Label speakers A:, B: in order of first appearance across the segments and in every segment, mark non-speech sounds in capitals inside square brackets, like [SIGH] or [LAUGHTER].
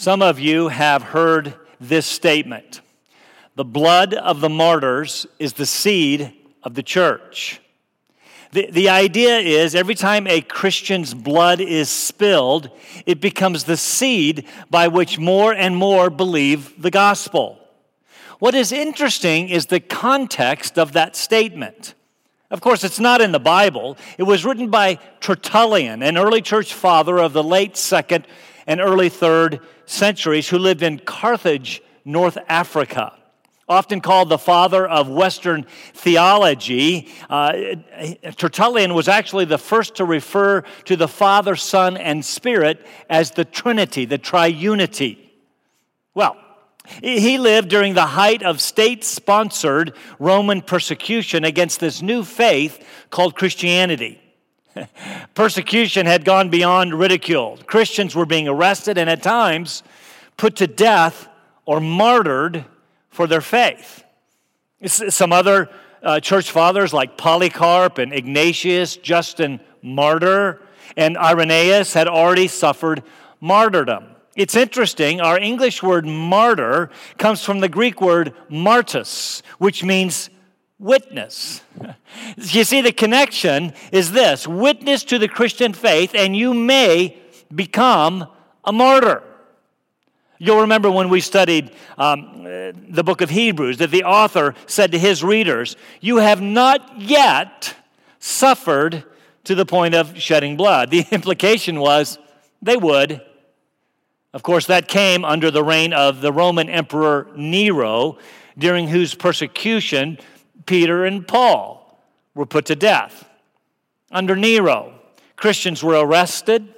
A: Some of you have heard this statement The blood of the martyrs is the seed of the church. The, the idea is every time a Christian's blood is spilled, it becomes the seed by which more and more believe the gospel. What is interesting is the context of that statement. Of course, it's not in the Bible. It was written by Tertullian, an early church father of the late second and early third centuries who lived in Carthage, North Africa. Often called the father of Western theology, uh, Tertullian was actually the first to refer to the Father, Son, and Spirit as the Trinity, the triunity. Well, he lived during the height of state sponsored Roman persecution against this new faith called Christianity. [LAUGHS] Persecution had gone beyond ridicule. Christians were being arrested and at times put to death or martyred for their faith. Some other uh, church fathers like Polycarp and Ignatius, Justin Martyr, and Irenaeus had already suffered martyrdom. It's interesting, our English word martyr comes from the Greek word martus, which means witness. [LAUGHS] You see, the connection is this witness to the Christian faith, and you may become a martyr. You'll remember when we studied um, the book of Hebrews that the author said to his readers, You have not yet suffered to the point of shedding blood. [LAUGHS] The implication was they would. Of course, that came under the reign of the Roman Emperor Nero, during whose persecution Peter and Paul were put to death. Under Nero, Christians were arrested.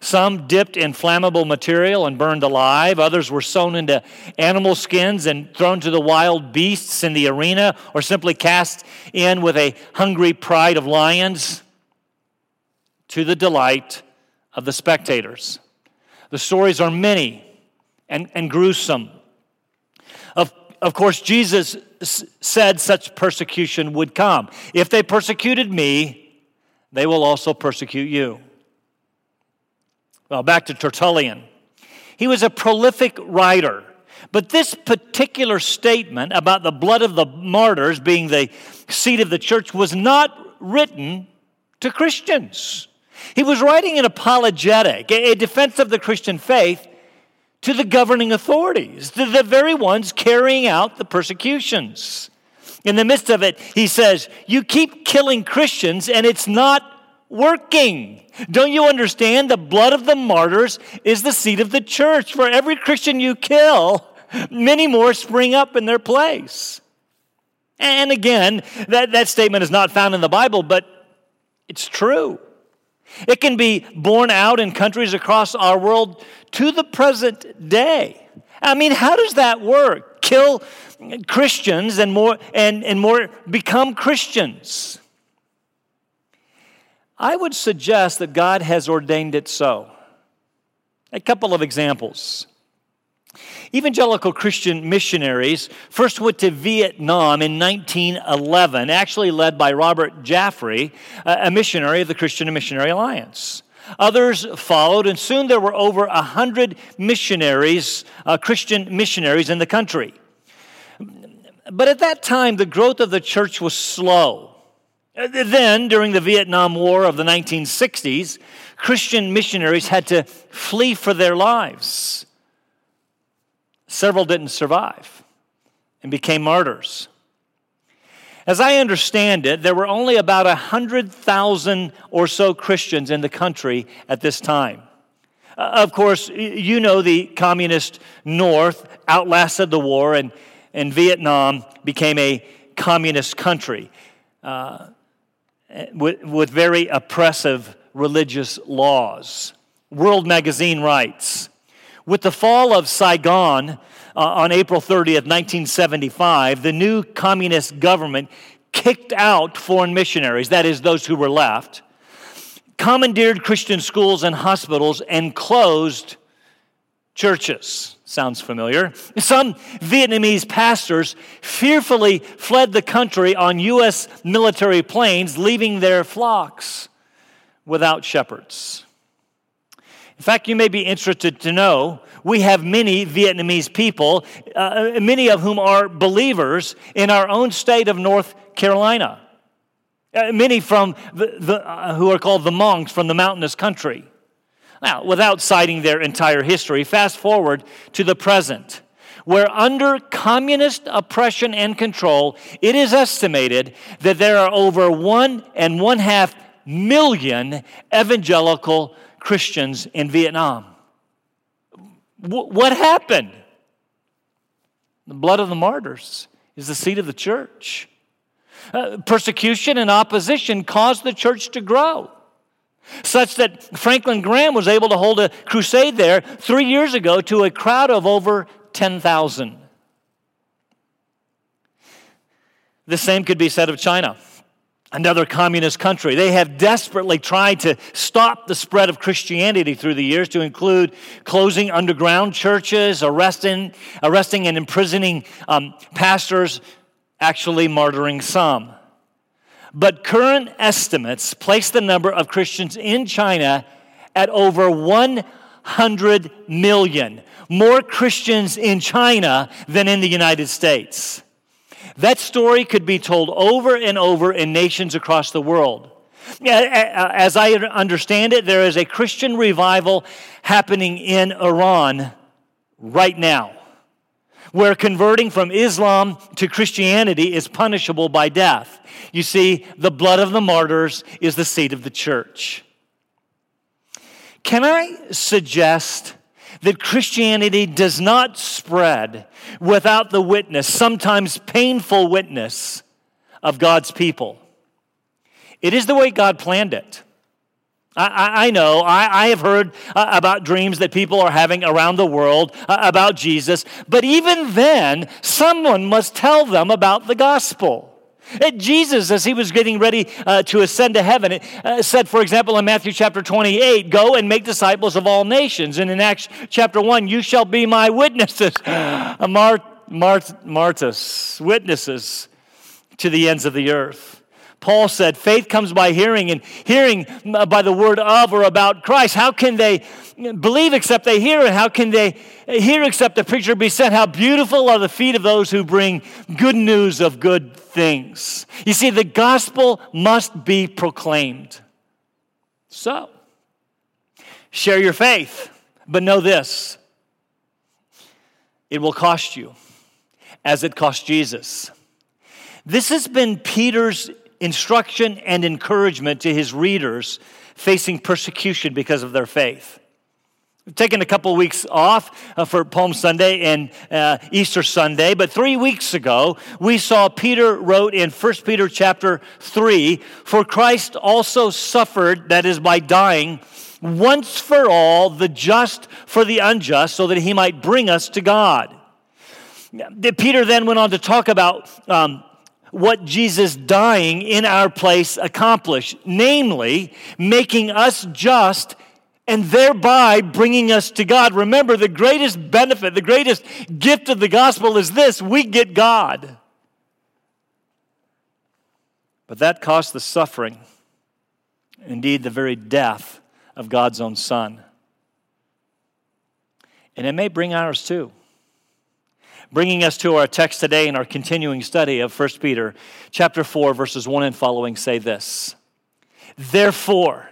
A: Some dipped in flammable material and burned alive. Others were sewn into animal skins and thrown to the wild beasts in the arena, or simply cast in with a hungry pride of lions to the delight of the spectators. The stories are many and, and gruesome. Of, of course, Jesus said such persecution would come. If they persecuted me, they will also persecute you. Well, back to Tertullian. He was a prolific writer, but this particular statement about the blood of the martyrs being the seat of the church was not written to Christians. He was writing an apologetic, a defense of the Christian faith to the governing authorities, to the very ones carrying out the persecutions. In the midst of it, he says, You keep killing Christians and it's not working. Don't you understand? The blood of the martyrs is the seed of the church. For every Christian you kill, many more spring up in their place. And again, that, that statement is not found in the Bible, but it's true. It can be borne out in countries across our world to the present day. I mean, how does that work? Kill Christians and more and, and more become Christians. I would suggest that God has ordained it so. A couple of examples. Evangelical Christian missionaries first went to Vietnam in 1911, actually led by Robert Jaffray, a missionary of the Christian and Missionary Alliance. Others followed, and soon there were over a hundred missionaries, uh, Christian missionaries in the country. But at that time, the growth of the church was slow. Then, during the Vietnam War of the 1960s, Christian missionaries had to flee for their lives. Several didn't survive and became martyrs. As I understand it, there were only about 100,000 or so Christians in the country at this time. Uh, of course, you know the communist North outlasted the war, and, and Vietnam became a communist country uh, with, with very oppressive religious laws. World Magazine writes with the fall of Saigon uh, on April 30th, 1975, the new communist government kicked out foreign missionaries, that is, those who were left, commandeered Christian schools and hospitals, and closed churches. Sounds familiar. Some Vietnamese pastors fearfully fled the country on U.S. military planes, leaving their flocks without shepherds. In fact, you may be interested to know we have many Vietnamese people, uh, many of whom are believers in our own state of North Carolina. Uh, many from the, the uh, who are called the Hmongs from the mountainous country. Now, without citing their entire history, fast forward to the present, where under communist oppression and control, it is estimated that there are over one and one half million evangelical Christians in Vietnam. W- what happened? The blood of the martyrs is the seed of the church. Uh, persecution and opposition caused the church to grow, such that Franklin Graham was able to hold a crusade there three years ago to a crowd of over 10,000. The same could be said of China another communist country. They have desperately tried to stop the spread of Christianity through the years to include closing underground churches, arresting, arresting and imprisoning um, pastors, actually martyring some. But current estimates place the number of Christians in China at over 100 million. More Christians in China than in the United States. That story could be told over and over in nations across the world. As I understand it, there is a Christian revival happening in Iran right now, where converting from Islam to Christianity is punishable by death. You see, the blood of the martyrs is the seed of the church. Can I suggest that Christianity does not spread without the witness, sometimes painful witness, of God's people. It is the way God planned it. I, I, know, I, I, have heard uh, about dreams that people are having around the world uh, about Jesus, but even then, someone must tell them about the gospel. Jesus, as he was getting ready uh, to ascend to heaven, uh, said, for example, in Matthew chapter 28, Go and make disciples of all nations. And in Acts chapter 1, You shall be my witnesses, [GASPS] Mart, Mart, Martus, witnesses to the ends of the earth. Paul said, faith comes by hearing, and hearing by the word of or about Christ. How can they believe except they hear? And how can they hear except the preacher be sent? How beautiful are the feet of those who bring good news of good things. You see, the gospel must be proclaimed. So, share your faith, but know this it will cost you, as it cost Jesus. This has been Peter's instruction and encouragement to his readers facing persecution because of their faith. Taken a couple of weeks off uh, for Palm Sunday and uh, Easter Sunday, but three weeks ago we saw Peter wrote in 1 Peter chapter 3 For Christ also suffered, that is, by dying, once for all, the just for the unjust, so that he might bring us to God. Peter then went on to talk about um, what Jesus dying in our place accomplished, namely, making us just and thereby bringing us to God. Remember, the greatest benefit, the greatest gift of the gospel is this we get God. But that costs the suffering, indeed, the very death of God's own Son. And it may bring ours too. Bringing us to our text today in our continuing study of 1 Peter chapter 4 verses 1 and following say this. Therefore,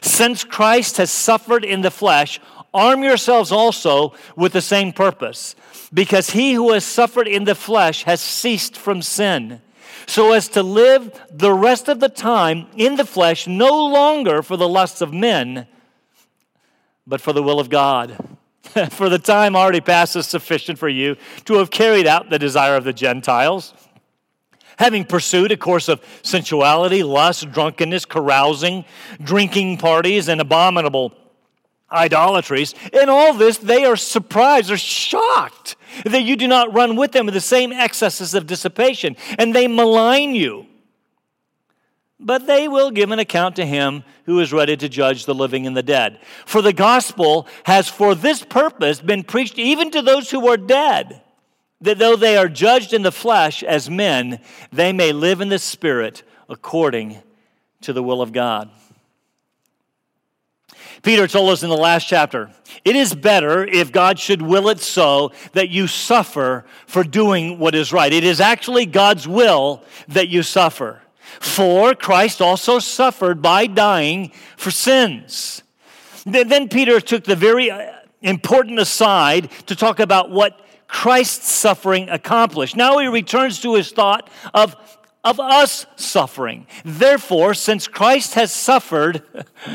A: since Christ has suffered in the flesh, arm yourselves also with the same purpose, because he who has suffered in the flesh has ceased from sin, so as to live the rest of the time in the flesh no longer for the lusts of men, but for the will of God. [LAUGHS] for the time already past is sufficient for you to have carried out the desire of the Gentiles having pursued a course of sensuality, lust, drunkenness, carousing, drinking parties, and abominable idolatries. In all this, they are surprised or shocked that you do not run with them in the same excesses of dissipation, and they malign you. But they will give an account to him who is ready to judge the living and the dead. For the gospel has for this purpose been preached even to those who are dead that though they are judged in the flesh as men, they may live in the spirit according to the will of God. Peter told us in the last chapter it is better if God should will it so that you suffer for doing what is right. It is actually God's will that you suffer. For Christ also suffered by dying for sins. Then Peter took the very uh, important aside to talk about what Christ's suffering accomplished. Now he returns to his thought of, of us suffering. Therefore, since Christ has suffered,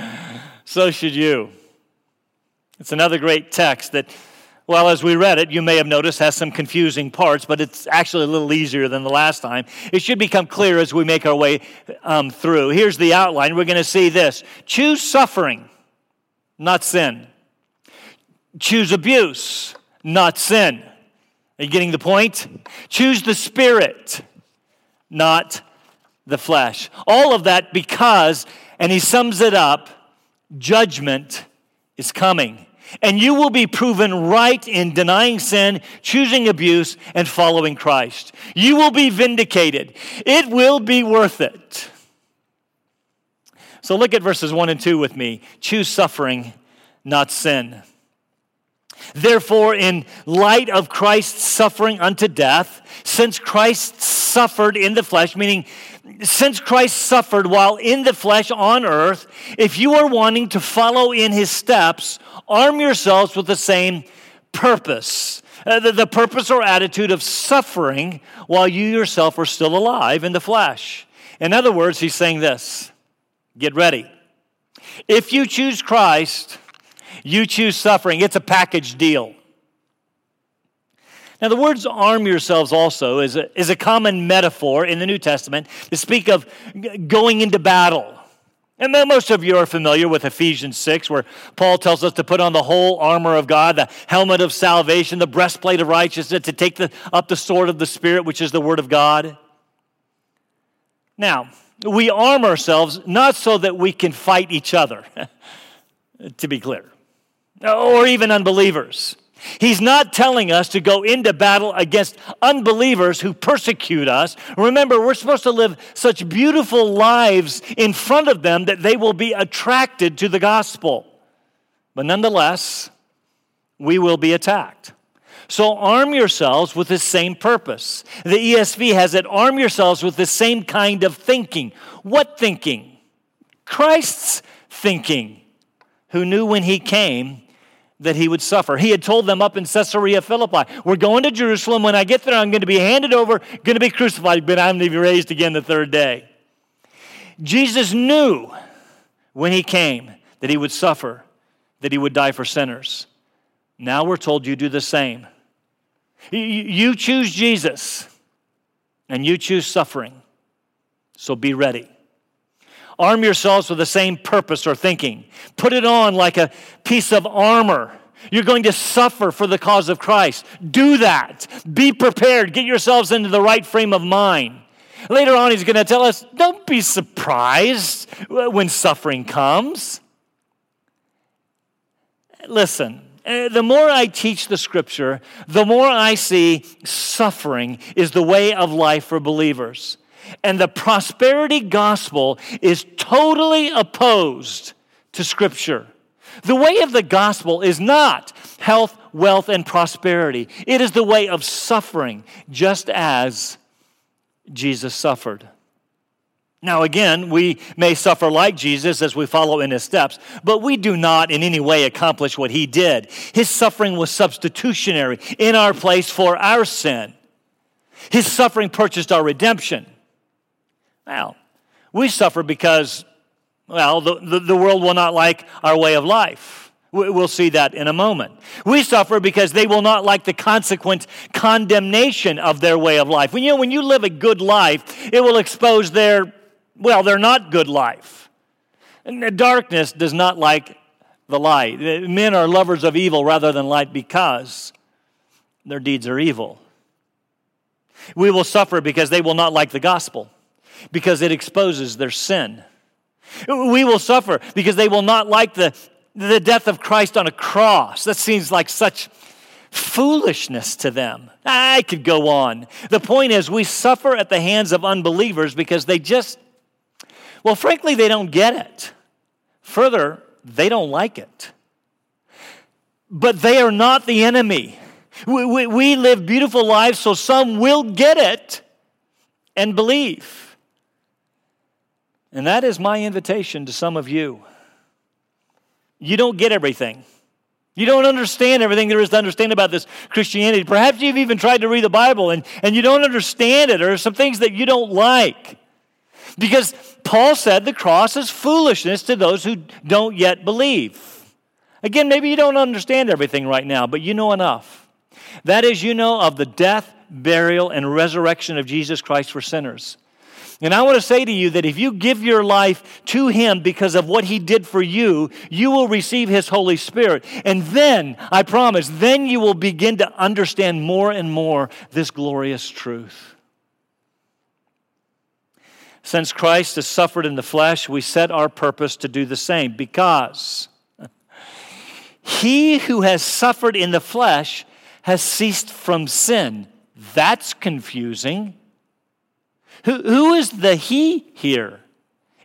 A: [LAUGHS] so should you. It's another great text that, well, as we read it, you may have noticed has some confusing parts, but it's actually a little easier than the last time. It should become clear as we make our way um, through. Here's the outline. We're going to see this choose suffering, not sin. Choose abuse, not sin. Are you getting the point? Choose the spirit, not the flesh. All of that because, and he sums it up, judgment is coming. And you will be proven right in denying sin, choosing abuse, and following Christ. You will be vindicated. It will be worth it. So look at verses 1 and 2 with me. Choose suffering, not sin. Therefore, in light of Christ's suffering unto death, since Christ suffered in the flesh, meaning since Christ suffered while in the flesh on earth, if you are wanting to follow in his steps, arm yourselves with the same purpose. Uh, the, the purpose or attitude of suffering while you yourself are still alive in the flesh. In other words, he's saying this get ready. If you choose Christ, you choose suffering. It's a package deal. Now, the words arm yourselves also is a, is a common metaphor in the New Testament to speak of going into battle. And most of you are familiar with Ephesians 6, where Paul tells us to put on the whole armor of God, the helmet of salvation, the breastplate of righteousness, to take the, up the sword of the Spirit, which is the Word of God. Now, we arm ourselves not so that we can fight each other, [LAUGHS] to be clear, or even unbelievers. He's not telling us to go into battle against unbelievers who persecute us. Remember, we're supposed to live such beautiful lives in front of them that they will be attracted to the gospel. But nonetheless, we will be attacked. So arm yourselves with the same purpose. The ESV has it arm yourselves with the same kind of thinking. What thinking? Christ's thinking, who knew when he came that he would suffer. He had told them up in Caesarea Philippi, We're going to Jerusalem. When I get there, I'm going to be handed over, going to be crucified, but I'm going to be raised again the third day. Jesus knew when he came that he would suffer, that he would die for sinners. Now we're told you do the same. You choose Jesus, and you choose suffering. So be ready. Arm yourselves with the same purpose or thinking. Put it on like a piece of armor. You're going to suffer for the cause of Christ. Do that. Be prepared. Get yourselves into the right frame of mind. Later on, he's going to tell us don't be surprised when suffering comes. Listen, eh, the more I teach the scripture, the more I see suffering is the way of life for believers. And the prosperity gospel is totally opposed to Scripture. The way of the gospel is not health, wealth, and prosperity, it is the way of suffering, just as Jesus suffered. Now, again, we may suffer like Jesus as we follow in his steps, but we do not in any way accomplish what he did. His suffering was substitutionary in our place for our sin. His suffering purchased our redemption. Now, we suffer because, well, the, the, the world will not like our way of life. We'll see that in a moment. We suffer because they will not like the consequent condemnation of their way of life. When you, know, when you live a good life, it will expose their, well, they're not good life. And darkness does not like the light. Men are lovers of evil rather than light because their deeds are evil. We will suffer because they will not like the gospel because it exposes their sin. We will suffer because they will not like the, the death of Christ on a cross. That seems like such foolishness to them. I could go on. The point is, we suffer at the hands of unbelievers because they just, well, frankly, they don't get it. Further, they don't like it. But they are not the enemy. We, we, we live beautiful lives so some will get it and believe. And that is my invitation to some of you. You don't get everything. You don't understand everything there is to understand about this Christianity. Perhaps you've even tried to read the Bible and, and you don't understand it, or some things that you don't like. Because Paul said the cross is foolishness to those who don't yet believe. Again, maybe you don't understand everything right now, but you know enough. That is, you know of the death, burial, and resurrection of Jesus Christ for sinners. And I want to say to you that if you give your life to Him because of what He did for you, you will receive His Holy Spirit. And then, I promise, then you will begin to understand more and more this glorious truth. Since Christ has suffered in the flesh, we set our purpose to do the same because he who has suffered in the flesh has ceased from sin. That's confusing. Who, who is the he here?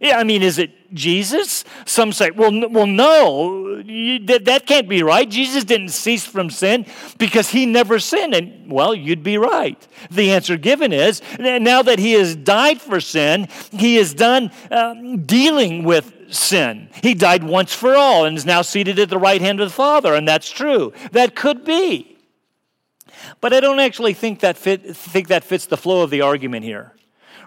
A: Yeah, I mean, is it Jesus? Some say, well, n- well no, you, that, that can't be right. Jesus didn't cease from sin because he never sinned. And, well, you'd be right. The answer given is now that he has died for sin, he is done um, dealing with sin. He died once for all and is now seated at the right hand of the Father, and that's true. That could be. But I don't actually think that, fit, think that fits the flow of the argument here.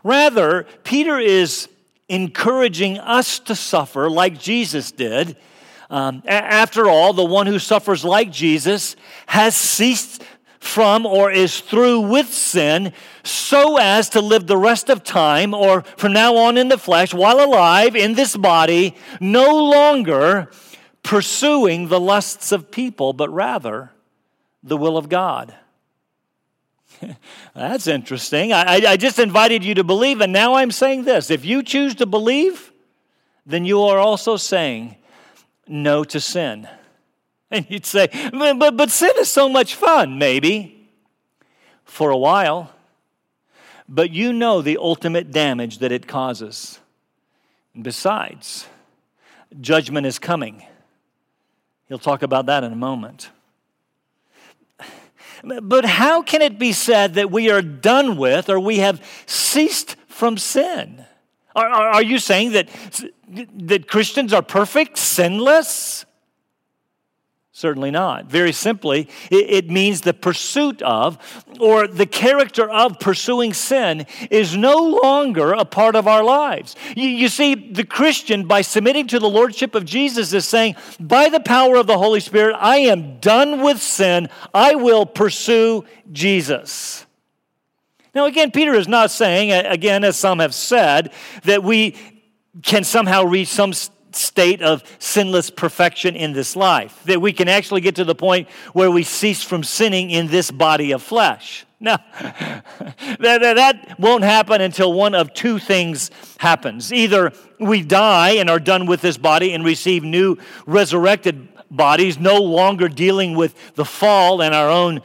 A: Rather, Peter is encouraging us to suffer like Jesus did. Um, after all, the one who suffers like Jesus has ceased from or is through with sin so as to live the rest of time or from now on in the flesh while alive in this body, no longer pursuing the lusts of people, but rather the will of God. [LAUGHS] That's interesting. I, I just invited you to believe, and now I'm saying this. If you choose to believe, then you are also saying no to sin. [LAUGHS] And you'd say, but, but sin is so much fun, maybe, for a while. But you know the ultimate damage that it causes. Besides, judgment is coming. He'll talk about that in a moment. But how can it be said that we are done with or we have ceased from sin? Are, are, are you saying that, that Christians are perfect, sinless? Certainly not. Very simply, it, means the pursuit of or the character of pursuing sin is no longer a part of our lives. You, see, the Christian, by submitting to the Lordship of Jesus, is saying, by the power of the Holy Spirit, I am done with sin. I will pursue Jesus. Now, again, Peter is not saying, again, as some have said, that we can somehow reach some state of sinless perfection in this life, that we can actually get to the point where we cease from sinning in this body of flesh. Now, [LAUGHS] that, that won't happen until one of two things happens. Either we die and are done with this body and receive new resurrected bodies, no longer dealing with the fall and our own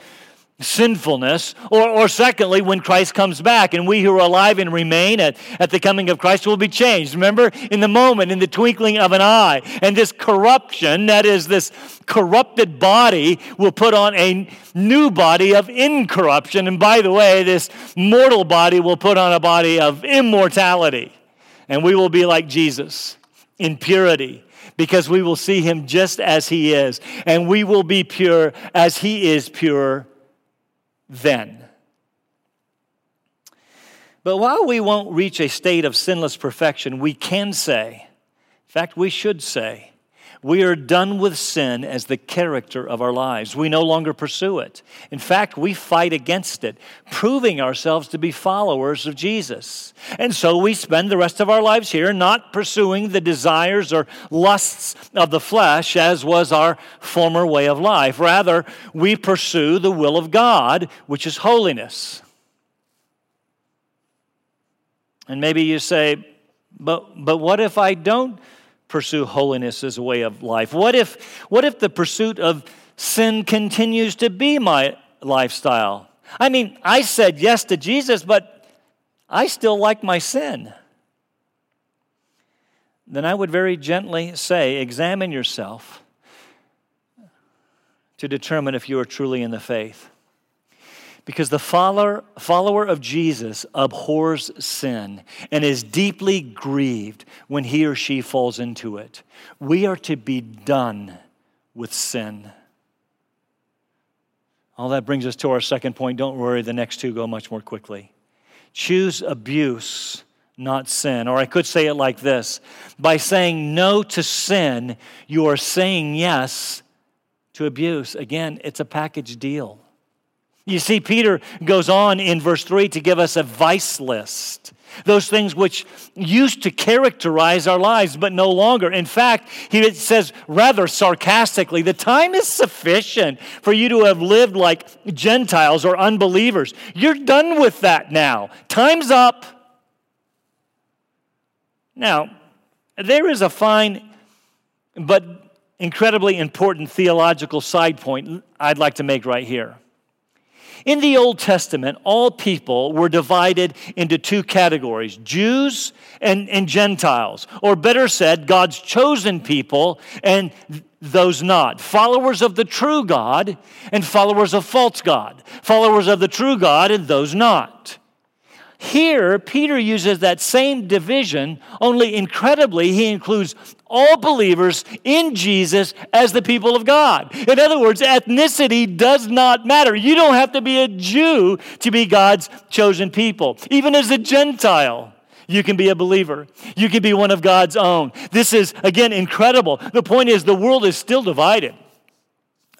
A: sinfulness. Or, or secondly, when Christ comes back and we who are alive and remain at, at the coming of Christ will be changed. Remember, in the moment, in the twinkling of an eye. And this corruption, that is, this corrupted body, will put on a new body of incorruption. And by the way, this mortal body will put on a body of immortality. And we will be like Jesus in purity because we will see him just as he is, and we will be pure as he is pure then. But while we won't reach a state of sinless perfection, we can say, in fact, we should say, we are done with sin as the character of our lives. We no longer pursue it. In fact, we fight against it, proving ourselves to be followers of Jesus. And so we spend the rest of our lives here not pursuing the desires or lusts of the flesh as was our former way of life. Rather, we pursue the will of God, which is holiness. And maybe you say, but, but what if I don't pursue holiness as a way of life? What if, what if the pursuit of sin continues to be my lifestyle? I mean, I said yes to Jesus, but I still like my sin. then I would very gently say, examine yourself to determine if you are truly in the faith. Because the follower, follower of Jesus abhors sin and is deeply grieved when he or she falls into it. We are to be done with sin. All that brings us to our second point. Don't worry, the next two go much more quickly. Choose abuse, not sin. Or I could say it like this By saying no to sin, you are saying yes to abuse. Again, it's a package deal. You see, Peter goes on in verse 3 to give us a vice list. Those things which used to characterize our lives, but no longer. In fact, he says rather sarcastically, the time is sufficient for you to have lived like Gentiles or unbelievers. You're done with that now. Time's up. Now, there is a fine but incredibly important theological side point I'd like to make right here. In the Old Testament, all people were divided into two categories Jews and, and Gentiles, or better said, God's chosen people and those not. Followers of the true God and followers of false God. Followers of the true God and those not. Here, Peter uses that same division, only incredibly, he includes all believers in Jesus as the people of God. In other words, ethnicity does not matter. You don't have to be a Jew to be God's chosen people, even as a Gentile. You can be a believer. You can be one of God's own. This is, again, incredible. The point is, the world is still divided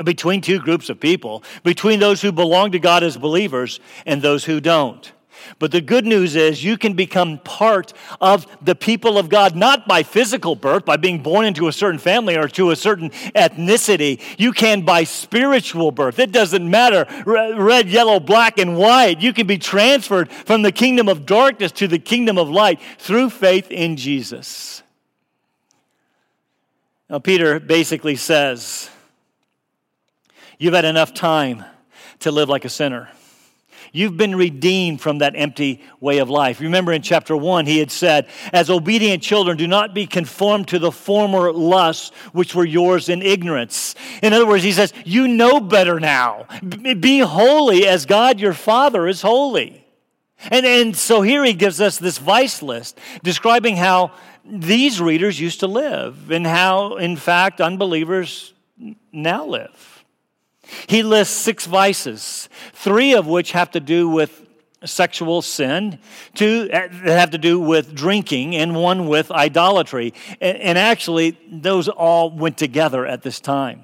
A: between two groups of people, between those who belong to God as believers and those who don't. But the good news is you can become part of the people of God, not by physical birth, by being born into a certain family or to a certain ethnicity. You can by spiritual birth. It doesn't matter red, yellow, black, and white. You can be transferred from the kingdom of darkness to the kingdom of light through faith in Jesus. Now, Peter basically says, You've had enough time to live like a sinner. You've been redeemed from that empty way of life. Remember in chapter 1, he had said, As obedient children, do not be conformed to the former lusts which were yours in ignorance. In other words, he says, You know better now. Be holy as God your Father is holy. And, and so here he gives us this vice list describing how these readers used to live and how, in fact, unbelievers now live. He lists six vices, three of which have to do with sexual sin, two uh, that have to do with drinking, and one with idolatry. And actually, those all went together at this time.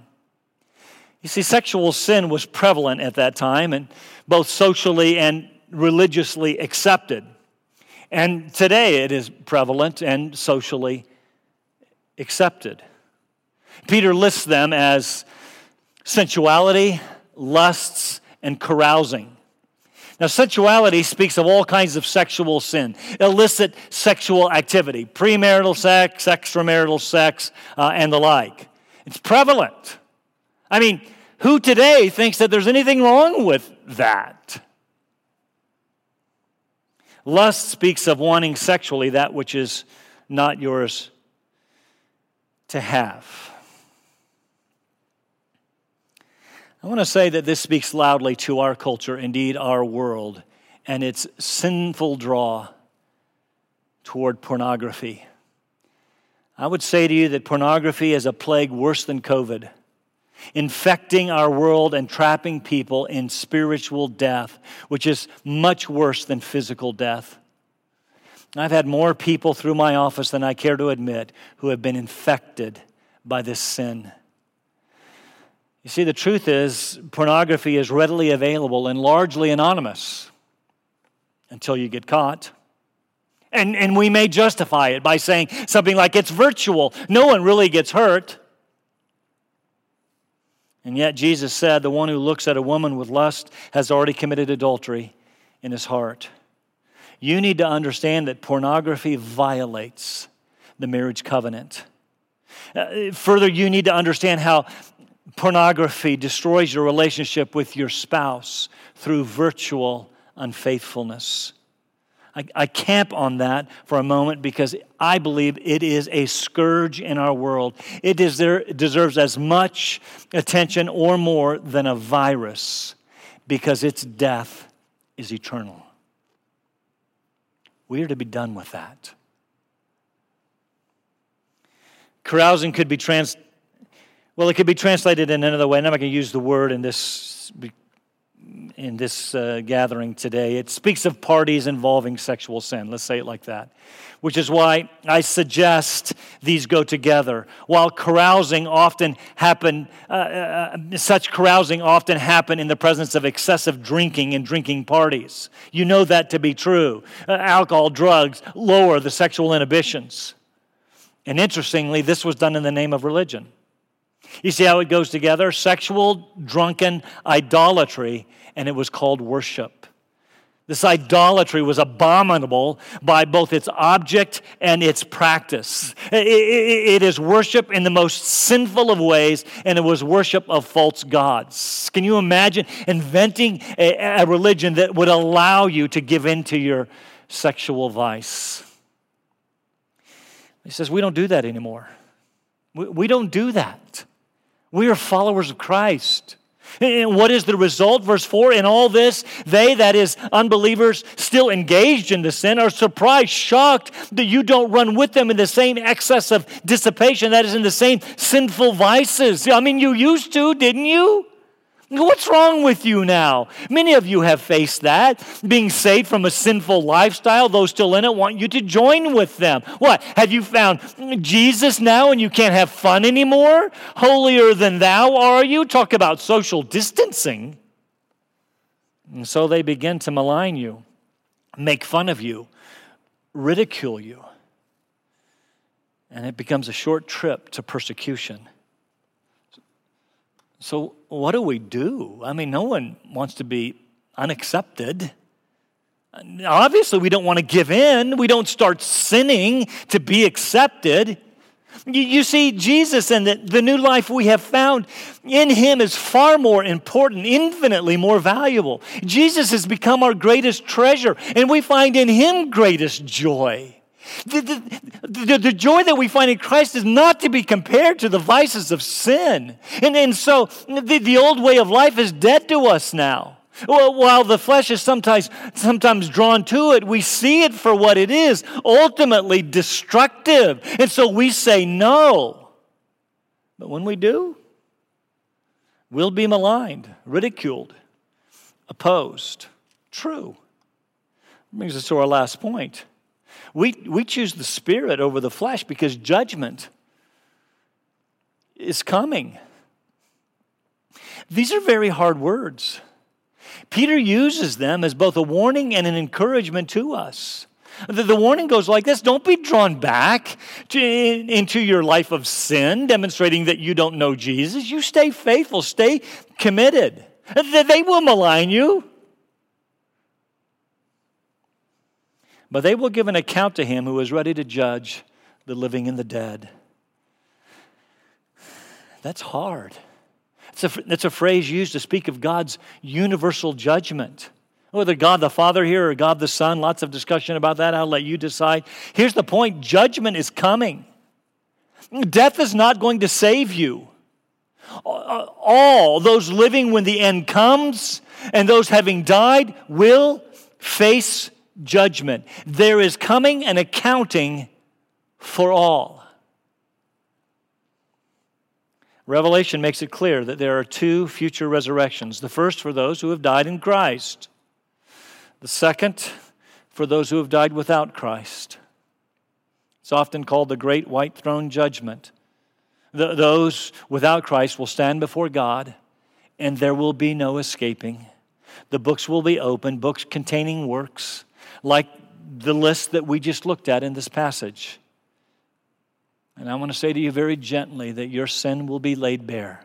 A: You see, sexual sin was prevalent at that time, and both socially and religiously accepted. And today it is prevalent and socially accepted. Peter lists them as sensuality, lusts, and carousing. Now, sensuality speaks of all kinds of sexual sin, illicit sexual activity, premarital sex, extramarital sex, uh, and the like. It's prevalent. I mean, who today thinks that there's anything wrong with that? Lust speaks of wanting sexually that which is not yours to have. I want to say that this speaks loudly to our culture, indeed our world, and its sinful draw toward pornography. I would say to you that pornography is a plague worse than COVID, infecting our world and trapping people in spiritual death, which is much worse than physical death. I've had more people through my office than I care to admit who have been infected by this sin. You see, the truth is, pornography is readily available and largely anonymous until you get caught. And, and we may justify it by saying something like it's virtual, no one really gets hurt. And yet, Jesus said, The one who looks at a woman with lust has already committed adultery in his heart. You need to understand that pornography violates the marriage covenant. Uh, further, you need to understand how Pornography destroys your relationship with your spouse through virtual unfaithfulness. I, I, camp on that for a moment because I believe it is a scourge in our world. It deserves as much attention or more than a virus because its death is eternal. We are to be done with that. Carousing could be trans well, it could be translated in another way. I'm not going to use the word in this in this uh, gathering today. It speaks of parties involving sexual sin. Let's say it like that. Which is why I suggest these go together. While carousing often happen, uh, uh, such carousing often happen in the presence of excessive drinking and drinking parties. You know that to be true. Uh, alcohol, drugs lower the sexual inhibitions. And interestingly, this was done in the name of religion. You see how it goes together? Sexual, drunken idolatry, and it was called worship. This idolatry was abominable by both its object and its practice. it is worship in the most sinful of ways, and it was worship of false gods. Can you imagine inventing a, religion that would allow you to give in to your sexual vice? He says, We don't do that anymore. We don't do that. We are followers of Christ. And what is the result? Verse 4 In all this, they, that is, unbelievers, still engaged in the sin, are surprised, shocked that you don't run with them in the same excess of dissipation, that is, in the same sinful vices. I mean, you used to, didn't you? What's wrong with you now? Many of you have faced that. Being saved from a sinful lifestyle, those still in it want you to join with them. What? Have you found Jesus now and you can't have fun anymore? Holier than thou are you? Talk about social distancing. And so they begin to malign you, make fun of you, ridicule you. And it becomes a short trip to persecution. So, what do we do? I mean, no one wants to be unaccepted. Obviously, we don't want to give in. We don't start sinning to be accepted. You, you see, Jesus and the, the new life we have found in Him is far more important, infinitely more valuable. Jesus has become our greatest treasure, and we find in Him greatest joy. The, the, the, the, joy that we find in Christ is not to be compared to the vices of sin. And, and so the, the old way of life is dead to us now. Well, while the flesh is sometimes, sometimes drawn to it, we see it for what it is ultimately destructive. And so we say no. But when we do, we'll be maligned, ridiculed, opposed. True. Brings us to our last point. We, we choose the spirit over the flesh because judgment is coming. These are very hard words. Peter uses them as both a warning and an encouragement to us. The, the warning goes like this Don't be drawn back to, into your life of sin, demonstrating that you don't know Jesus. You stay faithful, stay committed. They will malign you. But they will give an account to him who is ready to judge the living and the dead. That's hard. It's a, that's a phrase used to speak of God's universal judgment. Whether God the Father here or God the Son, lots of discussion about that. I'll let you decide. Here's the point judgment is coming. Death is not going to save you. All those living when the end comes and those having died will face judgment. There is coming an accounting for all. Revelation makes it clear that there are two future resurrections the first for those who have died in Christ, the second for those who have died without Christ. It's often called the Great White Throne Judgment. The, those without Christ will stand before God, and there will be no escaping. The books will be open, books containing works like the list that we just looked at in this passage. And I want to say to you very gently that your sin will be laid bare.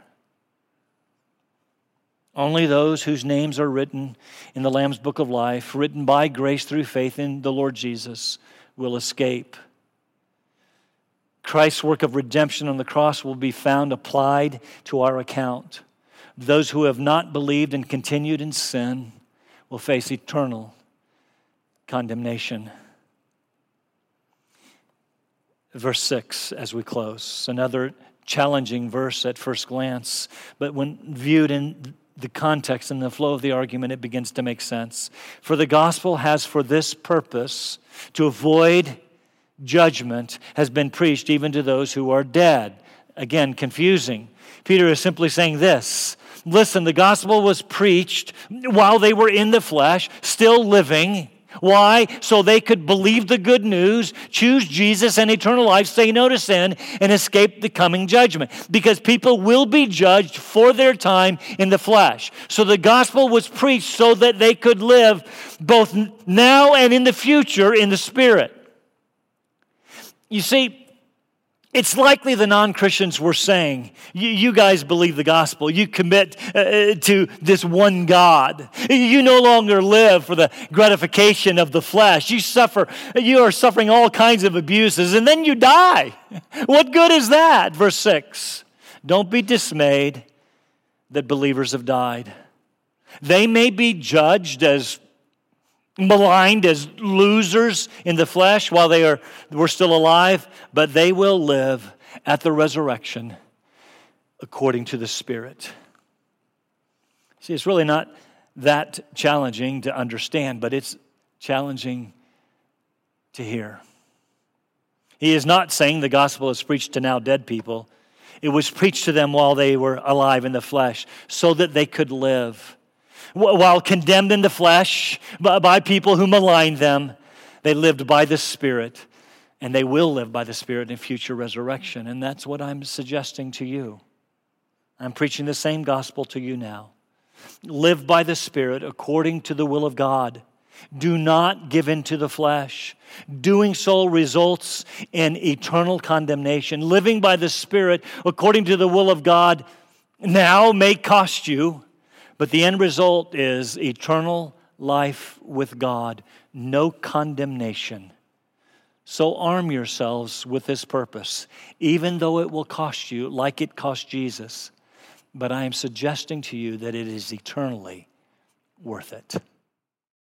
A: Only those whose names are written in the Lamb's Book of Life, written by grace through faith in the Lord Jesus, will escape. Christ's work of redemption on the cross will be found applied to our account. Those who have not believed and continued in sin will face eternal condemnation. Verse 6 as we close, another challenging verse at first glance, but when viewed in the context and the flow of the argument, it begins to make sense. For the gospel has for this purpose to avoid judgment, has been preached even to those who are dead. Again, confusing. Peter is simply saying this Listen, the gospel was preached while they were in the flesh, still living. Why? So they could believe the good news, choose Jesus and eternal life, say no to sin, and escape the coming judgment. Because people will be judged for their time in the flesh. So the gospel was preached so that they could live both now and in the future in the spirit. You see, it's likely the non Christians were saying, You guys believe the gospel. You commit uh, uh, to this one God. You no longer live for the gratification of the flesh. You suffer, you are suffering all kinds of abuses, and then you die. [LAUGHS] What good is that? Verse 6 Don't be dismayed that believers have died. They may be judged as maligned as losers in the flesh while they are were still alive, but they will live at the resurrection according to the Spirit. See, it's really not that challenging to understand, but it's challenging to hear. He is not saying the gospel is preached to now dead people. It was preached to them while they were alive in the flesh so that they could live while condemned in the flesh by people who maligned them, they lived by the Spirit, and they will live by the Spirit in future resurrection. And that's what I'm suggesting to you. I'm preaching the same gospel to you now. Live by the Spirit according to the will of God. Do not give in to the flesh. Doing so results in eternal condemnation. Living by the Spirit according to the will of God now may cost you but the end result is eternal life with God, no condemnation. So arm yourselves with this purpose, even though it will cost you like it cost Jesus. But I am suggesting to you that it is eternally worth it.